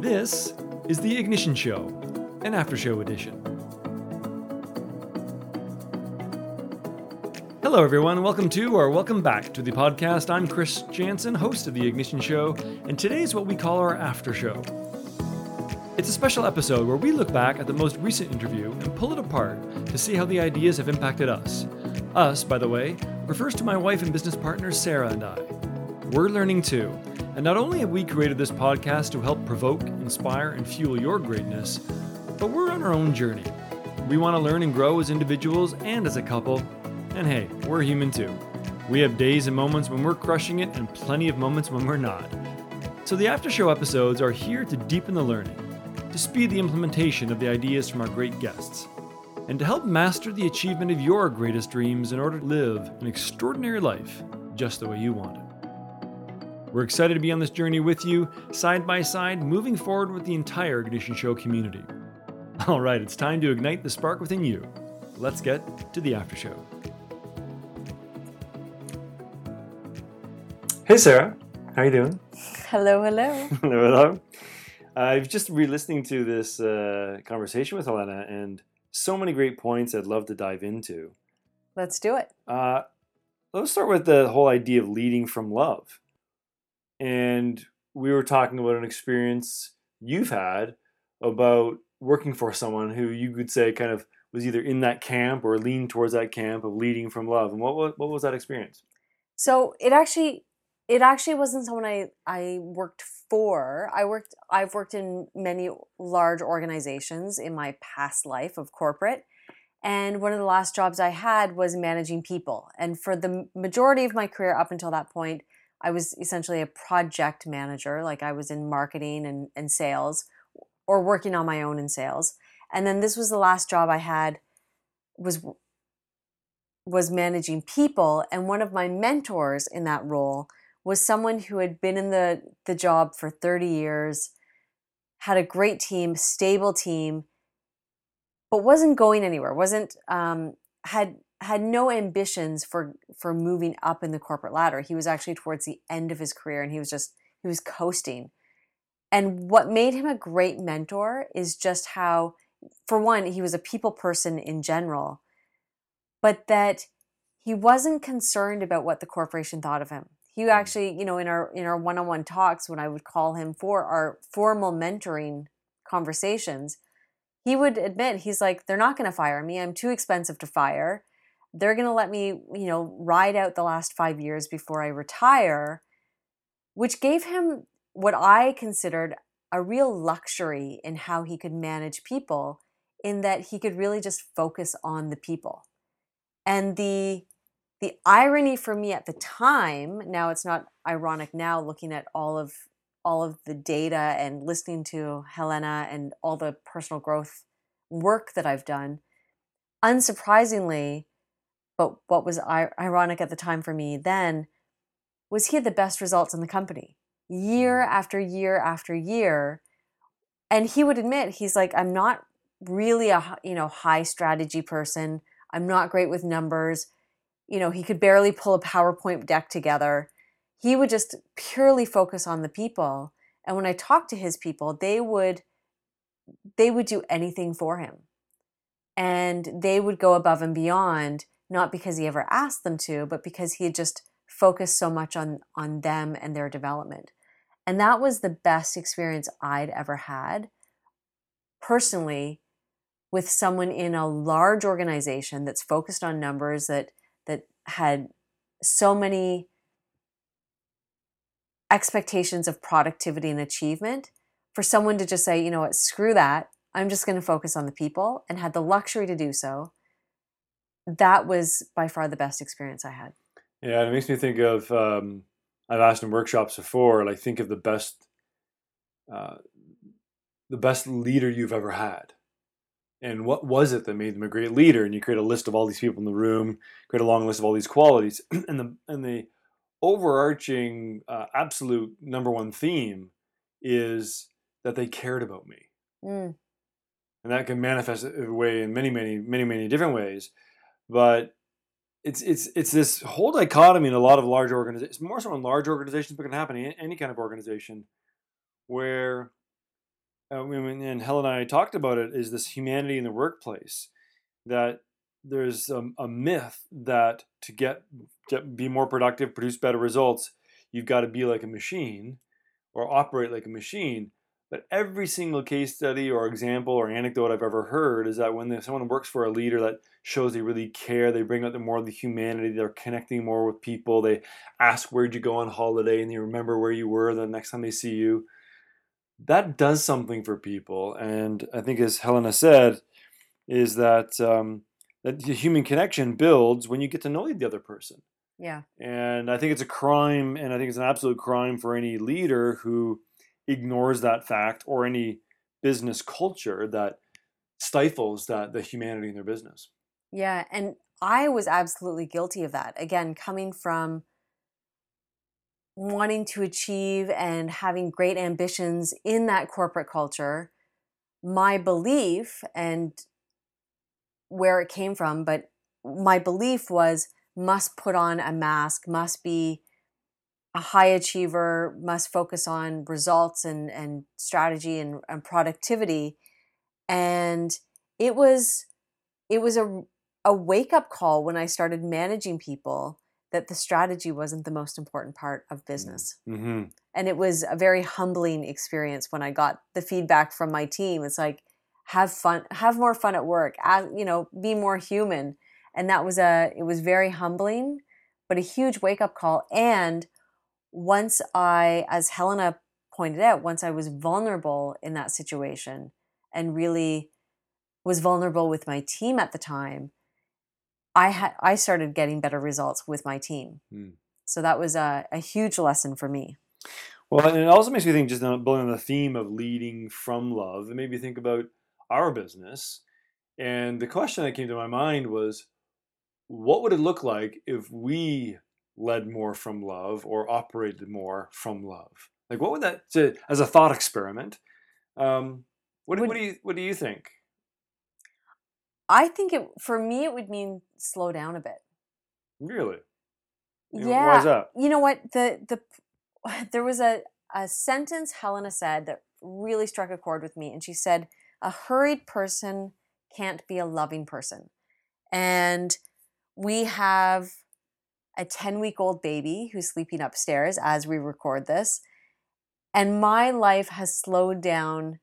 This is the Ignition Show, an after show edition. Hello, everyone. Welcome to or welcome back to the podcast. I'm Chris Jansen, host of the Ignition Show, and today is what we call our after show. It's a special episode where we look back at the most recent interview and pull it apart to see how the ideas have impacted us. Us, by the way, refers to my wife and business partner Sarah and I. We're learning too, and not only have we created this podcast to help provoke, inspire, and fuel your greatness, but we're on our own journey. We want to learn and grow as individuals and as a couple, and hey, we're human too. We have days and moments when we're crushing it and plenty of moments when we're not. So the after show episodes are here to deepen the learning to speed the implementation of the ideas from our great guests, and to help master the achievement of your greatest dreams in order to live an extraordinary life just the way you want it. We're excited to be on this journey with you, side by side, moving forward with the entire Ignition Show community. All right, it's time to ignite the spark within you. Let's get to the after show. Hey, Sarah. How are you doing? Hello, hello. hello, hello. I've just re-listening to this uh, conversation with Helena, and so many great points I'd love to dive into. Let's do it. Uh, let's start with the whole idea of leading from love. And we were talking about an experience you've had about working for someone who you could say kind of was either in that camp or leaned towards that camp of leading from love. And what what, what was that experience? So it actually it actually wasn't someone I, I worked for. I worked I've worked in many large organizations in my past life of corporate. And one of the last jobs I had was managing people. And for the majority of my career up until that point, I was essentially a project manager, like I was in marketing and, and sales or working on my own in sales. And then this was the last job I had was was managing people and one of my mentors in that role was someone who had been in the, the job for 30 years, had a great team, stable team, but wasn't going anywhere, wasn't um, had had no ambitions for for moving up in the corporate ladder. He was actually towards the end of his career and he was just he was coasting. And what made him a great mentor is just how for one, he was a people person in general, but that he wasn't concerned about what the corporation thought of him he mm. actually you know in our in our one-on-one talks when i would call him for our formal mentoring conversations he would admit he's like they're not going to fire me i'm too expensive to fire they're going to let me you know ride out the last 5 years before i retire which gave him what i considered a real luxury in how he could manage people in that he could really just focus on the people. And the the irony for me at the time now it's not ironic now looking at all of all of the data and listening to helena and all the personal growth work that i've done unsurprisingly but what was ironic at the time for me then was he had the best results in the company year mm. after year after year and he would admit he's like i'm not really a you know high strategy person i'm not great with numbers you know, he could barely pull a PowerPoint deck together. He would just purely focus on the people. And when I talked to his people, they would they would do anything for him. And they would go above and beyond, not because he ever asked them to, but because he had just focused so much on on them and their development. And that was the best experience I'd ever had personally with someone in a large organization that's focused on numbers that that had so many expectations of productivity and achievement for someone to just say, you know what, screw that. I'm just going to focus on the people and had the luxury to do so. That was by far the best experience I had. Yeah, it makes me think of um, I've asked in workshops before, like think of the best, uh, the best leader you've ever had. And what was it that made them a great leader? And you create a list of all these people in the room create a long list of all these qualities. And the and the overarching uh, absolute number one theme is that they cared about me. Mm. and that can manifest way in many many many many different ways but it's it's it's this whole dichotomy in a lot of large organizations more so in large organizations but can happen in any kind of organization where uh, when- and Helen and I talked about it, is this humanity in the workplace. That there's a, a myth that to get to be more productive, produce better results, you've got to be like a machine or operate like a machine. But every single case study or example or anecdote I've ever heard is that when someone works for a leader that shows they really care, they bring out the more of the humanity, they're connecting more with people, they ask where'd you go on holiday and they remember where you were the next time they see you. That does something for people. And I think as Helena said, is that um, that the human connection builds when you get to know the other person. Yeah. And I think it's a crime, and I think it's an absolute crime for any leader who ignores that fact or any business culture that stifles that the humanity in their business. Yeah, and I was absolutely guilty of that. Again, coming from wanting to achieve and having great ambitions in that corporate culture, my belief and where it came from, but my belief was must put on a mask, must be a high achiever, must focus on results and, and strategy and, and productivity. And it was it was a a wake up call when I started managing people that the strategy wasn't the most important part of business. Mm-hmm. And it was a very humbling experience when I got the feedback from my team. It's like, have fun, have more fun at work, you know, be more human. And that was a, it was very humbling, but a huge wake up call. And once I, as Helena pointed out, once I was vulnerable in that situation and really was vulnerable with my team at the time, I had I started getting better results with my team. Hmm. So that was a, a huge lesson for me. Well, and it also makes me think, just on- building on the theme of leading from love, it made me think about our business. And the question that came to my mind was, what would it look like if we led more from love or operated more from love? Like, what would that, so as a thought experiment, um, what, do- Would- what do you what do you think? I think it for me it would mean slow down a bit. Really? You know, yeah. Why is that? You know what? The the there was a, a sentence Helena said that really struck a chord with me. And she said, a hurried person can't be a loving person. And we have a 10 week old baby who's sleeping upstairs as we record this. And my life has slowed down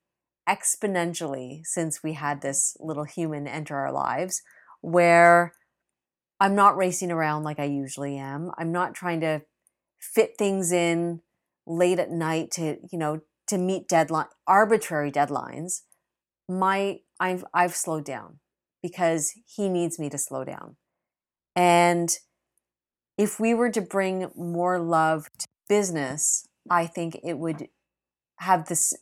exponentially since we had this little human enter our lives, where I'm not racing around like I usually am. I'm not trying to fit things in late at night to, you know, to meet deadline arbitrary deadlines. My I've I've slowed down because he needs me to slow down. And if we were to bring more love to business, I think it would have this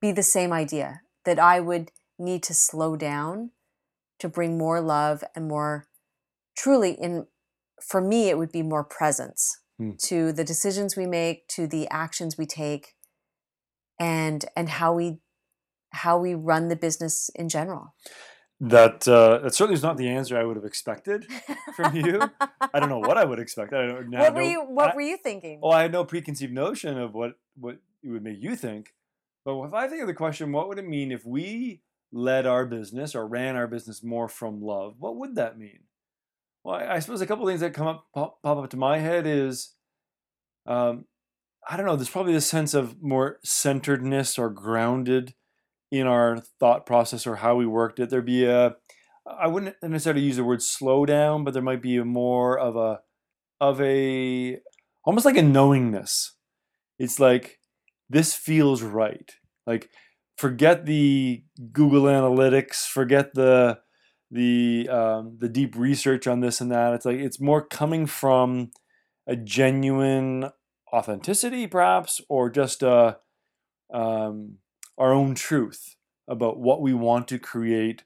be the same idea that I would need to slow down to bring more love and more truly in for me it would be more presence Hmm. to the decisions we make to the actions we take and and how we how we run the business in general That uh, that certainly is not the answer I would have expected from you. I don't know what I would expect. I don't. what were know- you what I- were you thinking Well, I had no preconceived notion of what what it would make you think. But if I think of the question, what would it mean if we led our business or ran our business more from love? What would that mean? Well, I, I suppose a couple of things that come up pop, pop up to my head is, um, I don't know. There's probably this sense of more centeredness or grounded in our thought process or how we worked it. There'd be a, I wouldn't necessarily use the word slow down, but there might be a more of a, of a, almost like a knowingness. It's like this feels right. Like forget the Google Analytics, forget the the um, the deep research on this and that. It's like it's more coming from a genuine authenticity, perhaps, or just a, um, our own truth about what we want to create,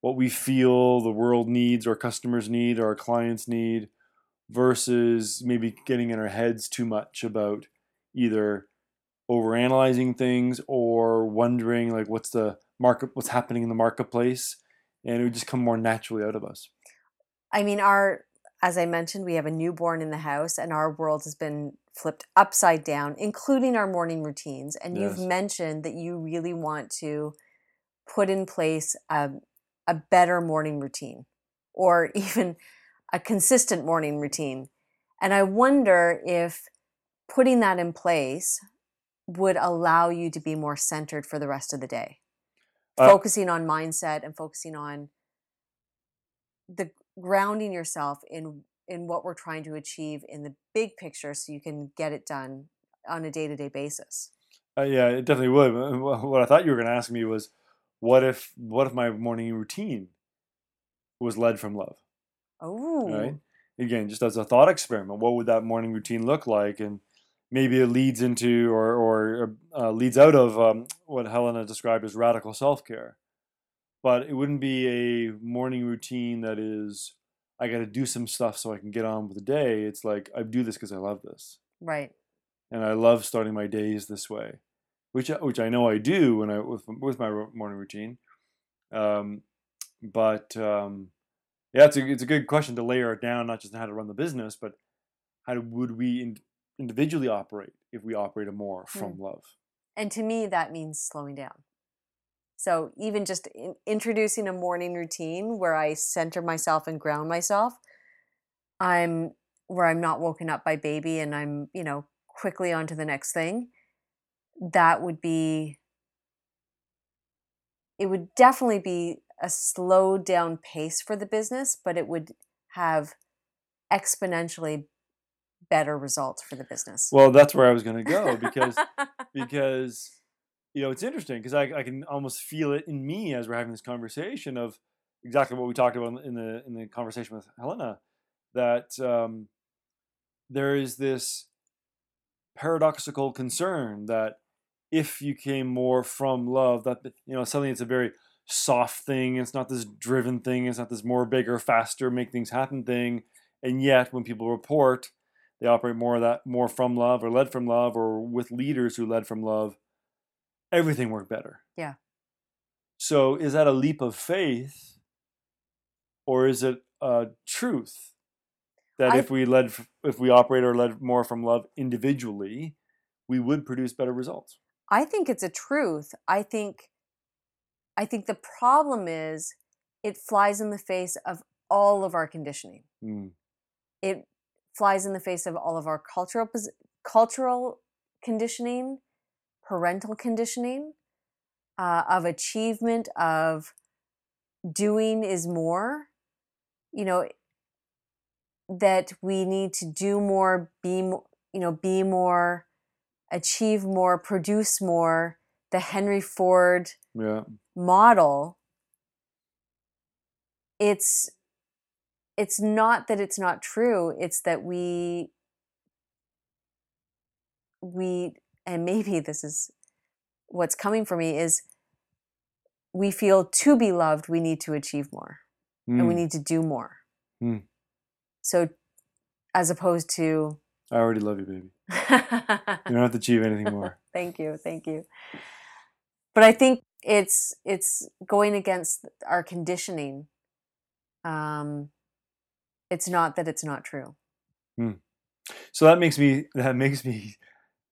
what we feel the world needs, our customers need, or our clients need, versus maybe getting in our heads too much about either overanalyzing things or wondering like what's the market what's happening in the marketplace and it would just come more naturally out of us. I mean our as I mentioned, we have a newborn in the house and our world has been flipped upside down, including our morning routines. And you've mentioned that you really want to put in place a, a better morning routine or even a consistent morning routine. And I wonder if putting that in place would allow you to be more centered for the rest of the day, Uh, focusing on mindset and focusing on the grounding yourself in in what we're trying to achieve in the big picture so you can get it done on a day-to-day basis. Uh, yeah, it definitely would. What I thought you were going to ask me was, what if what if my morning routine was led from love? Oh. Right. Again, just as a thought experiment, what would that morning routine look like? And maybe it leads into or or uh, leads out of um, what Helena described as radical self care. But it wouldn't be a morning routine that is I got to do some stuff so I can get on with the day. It's like I do this because I love this. Right. and I love starting my days this way, which I- which I know I do when I with with my morning routine. Um, but um, yeah, it's a it's a good question to layer it down, not just how to run the business, but how would we in, individually operate if we operated more from love? And to me, that means slowing down. So even just in, introducing a morning routine where I center myself and ground myself, I'm where I'm not woken up by baby and I'm, you know, quickly on to the next thing. That would be, it would definitely be a slowed down pace for the business, but it would have exponentially better results for the business. Well, that's where I was going to go because because you know it's interesting because I, I can almost feel it in me as we're having this conversation of exactly what we talked about in the in the conversation with Helena that um, there is this paradoxical concern that if you came more from love that you know something that's a very soft thing it's not this driven thing it's not this more bigger faster make things happen thing and yet when people report they operate more that more from love or led from love or with leaders who led from love everything worked better Yeah. so is that a leap of faith or is it a truth that I- if we led if we operate or led more from love individually we would produce better results I think it's a truth. I think I think the problem is it flies in the face of all of our conditioning. Mm, It flies in the face of all of our cultural cultural conditioning, parental conditioning, uh, of achievement, of doing is more. You know that we need to do more, be more, you know, be more, achieve more, produce more. The Henry Ford yeah model it's it's not that it's not true it's that we we and maybe this is what's coming for me is we feel to be loved we need to achieve more and we Mm, need to do more. Hmm. so as opposed to i already love you baby. You don't have to achieve anything more. Thank you thank you. But i think it's it's going against our conditioning um it's not that it's not true. So that makes me that makes me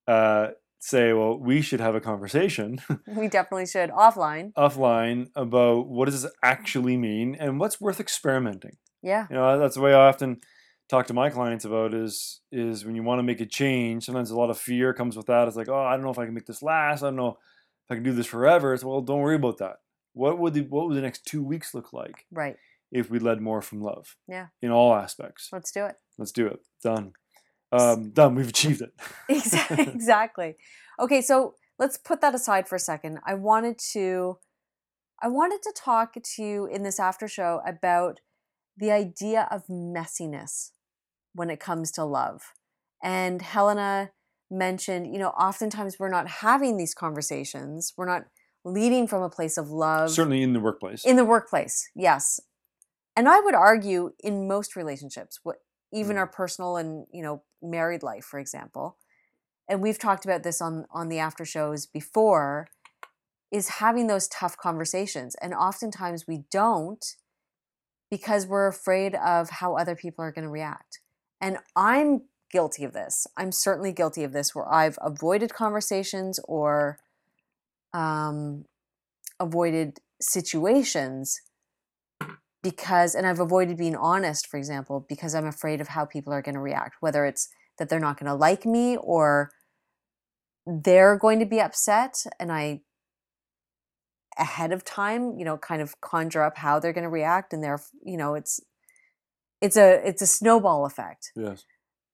uh, say well we should have a conversation we definitely should offline. offline about what does this actually mean and what's worth experimenting. Yeah. You know that's the way i often talk to my clients about is is when you want to make a change sometimes a lot of fear comes with that. It's like oh i don't know if i can make this last. I don't know if i can do this forever. It's well don't worry about that. What would the what would the next two weeks look like right. if we led more from love? Yeah. in all aspects. Let's do it. Let's do it. Done um, done we've achieved it. Exactly. Okay so let's put that aside for a second. I wanted to i wanted to talk to you in this after show about the idea of messiness when it comes to love. And helena mentioned you know oftentimes we're not having these conversations we're not leading from a place of love certainly in the workplace. in the workplace yes. And i would argue in most relationships what even Mm. our personal and you know married life for example and we've talked about this on on the after shows before is having those tough conversations and oftentimes we don't because we're afraid of how other people are going to react. And I'm guilty of this. I'm certainly guilty of this where I've avoided conversations or um, avoided situations because, and I've avoided being honest, for example, because I'm afraid of how people are going to react, whether it's that they're not going to like me or they're going to be upset. And I, ahead of time, you know, kind of conjure up how they're going to react. And they're, you know, it's, it's a, it's a snowball effect. Yes.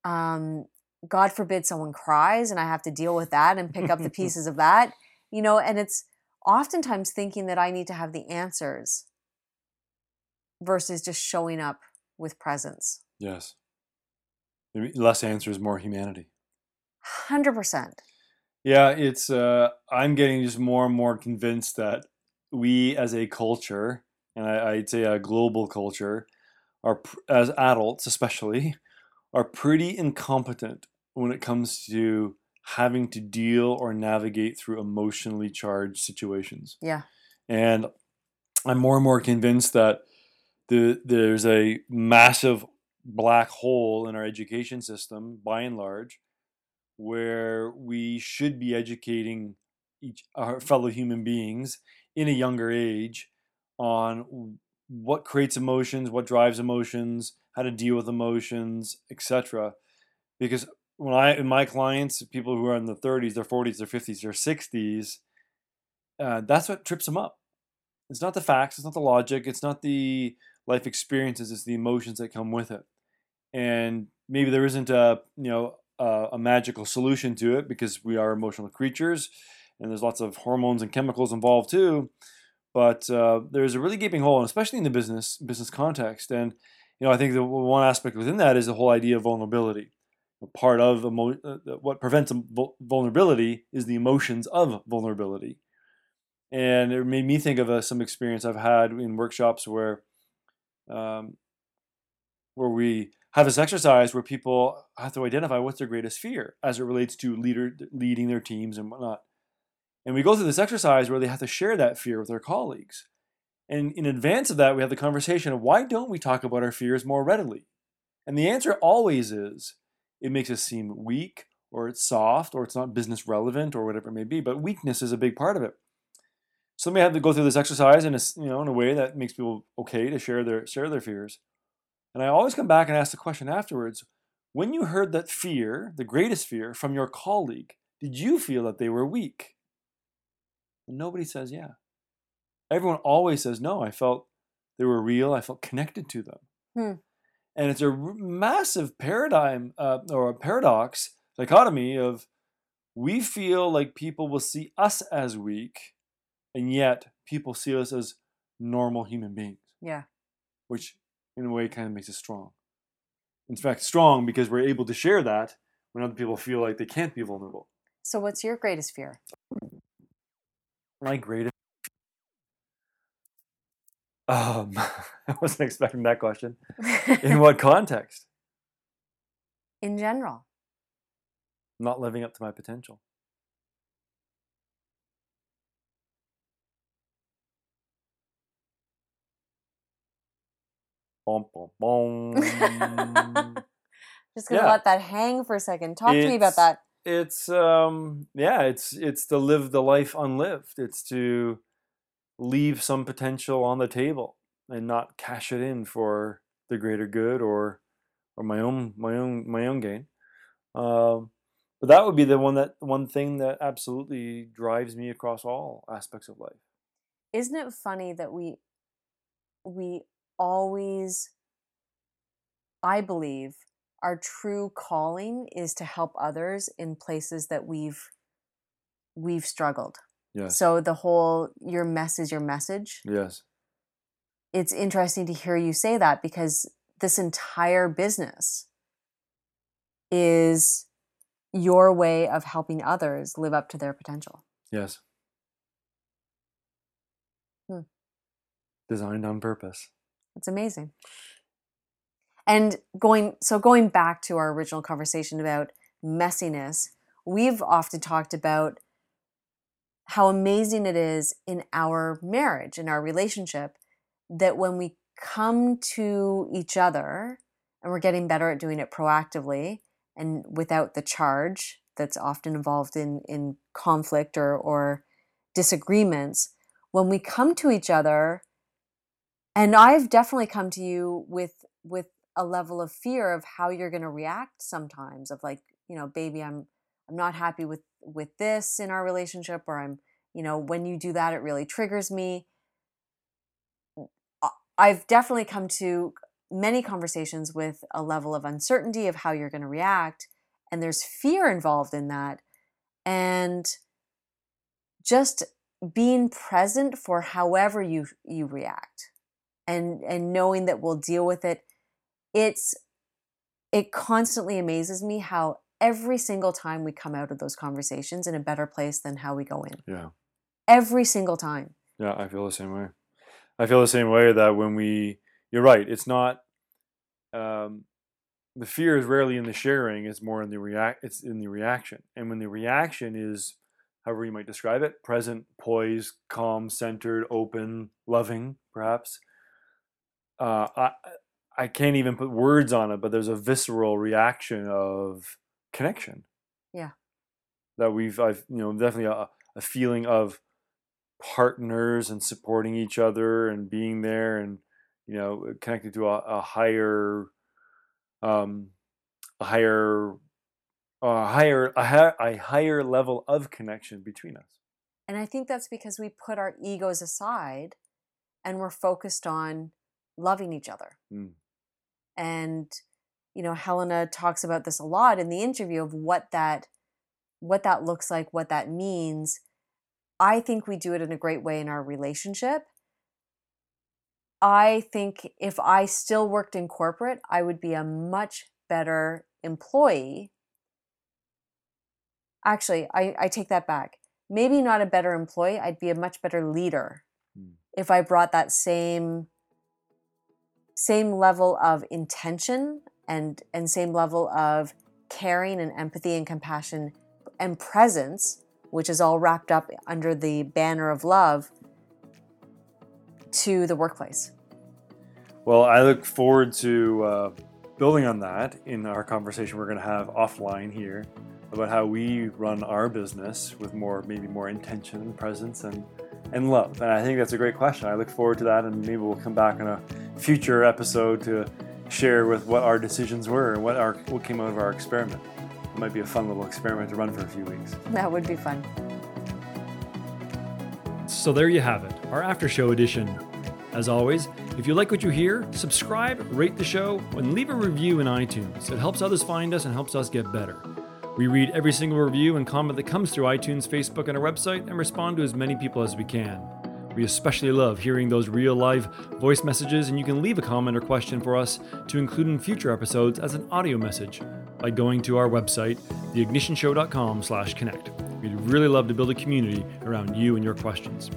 Um, God forbid someone cries and I have to deal with that and pick up the pieces of that, you know, and it's oftentimes thinking that I need to have the answers versus just showing up with presence. Yes. Less answers, more humanity. 100%. Yeah, it's uh I'm getting just more and more convinced that we as a culture, and I, I'd say a global culture, are as adults especially, are pretty incompetent when it comes to having to deal or navigate through emotionally charged situations. Yeah. And I'm more and more convinced that the, there's a massive black hole in our education system, by and large, where we should be educating each our fellow human beings in a younger age on what creates emotions, what drives emotions, how to deal with emotions, etc. Because when I in my clients, people who are in the 30s, their 40s, their 50s, their 60s, uh, that's what trips them up. It's not the facts, it's not the logic, it's not the life experiences, it's the emotions that come with it. And maybe there isn't a you know a, a magical solution to it because we are emotional creatures, and there's lots of hormones and chemicals involved too. But uh, there's a really gaping hole, and especially in the business business context. And you know, I think the one aspect within that is the whole idea of vulnerability. Part of emo- uh, what prevents vulnerability is the emotions of vulnerability. And it made me think of uh, some experience I've had in workshops where, um, where we have this exercise where people have to identify what's their greatest fear as it relates to leader leading their teams and whatnot. And we go through this exercise where they have to share that fear with their colleagues. And in advance of that, we have the conversation of why don't we talk about our fears more readily? And the answer always is it makes us seem weak or it's soft or it's not business relevant or whatever it may be. But weakness is a big part of it. So we have to go through this exercise in a, you know, in a way that makes people okay to share their, share their fears. And I always come back and ask the question afterwards when you heard that fear, the greatest fear, from your colleague, did you feel that they were weak? And nobody says, yeah. Everyone always says, no, I felt they were real. I felt connected to them. Hmm. And it's a massive paradigm uh, or a paradox, dichotomy of we feel like people will see us as weak, and yet people see us as normal human beings. Yeah. Which, in a way, kind of makes us strong. In fact, strong because we're able to share that when other people feel like they can't be vulnerable. So, what's your greatest fear? My greatest um, I wasn't expecting that question. In what context? In general. Not living up to my potential. Bom, bom, bom. Just gonna yeah. let that hang for a second. Talk it's, to me about that. It's um yeah, it's it's to live the life unlived. It's to leave some potential on the table and not cash it in for the greater good or or my own my own my own gain. Um, but that would be the one that one thing that absolutely drives me across all aspects of life. Isn't it funny that we we always I believe our true calling is to help others in places that we've we've struggled. Yes. So the whole your mess is your message. Yes. It's interesting to hear you say that because this entire business is your way of helping others live up to their potential. Yes. Hmm. Designed on purpose. It's amazing. And going so going back to our original conversation about messiness, we've often talked about how amazing it is in our marriage, in our relationship, that when we come to each other and we're getting better at doing it proactively and without the charge that's often involved in in conflict or or disagreements when we come to each other and I've definitely come to you with with a level of fear of how you're going to react sometimes of like you know baby I'm I'm not happy with with this in our relationship or I'm you know when you do that it really triggers me. Uh, I've definitely come to many conversations with a level of uncertainty of how you're going to react and there's fear involved in that and just being present for however you you react and and knowing that we'll deal with it it's it constantly amazes me how every single time we come out of those conversations in a better place than how we go in Yeah. every single time Yeah, I feel the same way. I feel the same way that when we, you're right. It's not. Um, the fear is rarely in the sharing. It's more in the react. It's in the reaction, and when the reaction is, however you might describe it, present, poised, calm, centered, open, loving, perhaps. Uh, I I can't even put words on it, but there's a visceral reaction of connection. Yeah. That we've, I've, you know, definitely a, a feeling of partners and supporting each other and being there and you know connected to a, a higher um a higher a higher a, hi- a higher level of connection between us and i think that's because we put our egos aside and we're focused on loving each other. Mm. and you know helena talks about this a lot in the interview of what that what that looks like what that means. I think we do it in a great way in our relationship. I think if i still worked in corporate i would be a much better employee. Actually i, I take that back. Maybe not a better employee i'd be a much better leader Mm. if i brought that same same level of intention and and same level of caring and empathy and compassion and presence which is all wrapped up under the banner of love to the workplace. Well i look forward to uh, building on that in our conversation we're going to have offline here about how we run our business with more maybe more intention and presence and and love and i think that's a great question i look forward to that and maybe we'll come back in a future episode to share with what our decisions were and what our what came out of our experiment it might be a fun little experiment to run for a few weeks that would be fun So there you have it, our after show edition. As always, if you like what you hear, subscribe, rate the show, and leave a review in iTunes. It helps others find us and helps us get better. We read every single review and comment that comes through iTunes, Facebook, and our website and respond to as many people as we can. We especially love hearing those real live voice messages, and you can leave a comment or question for us to include in future episodes as an audio message by going to our website, theignitionshow.com slash connect. We'd really love to build a community around you and your questions.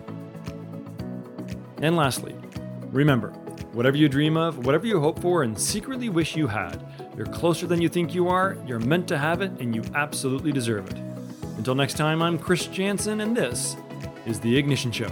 And lastly, remember, whatever you dream of, whatever you hope for and secretly wish you had, you're closer than you think you are, you're meant to have it, and you absolutely deserve it. Until next time, I'm Chris Jansen, and this is The Ignition Show.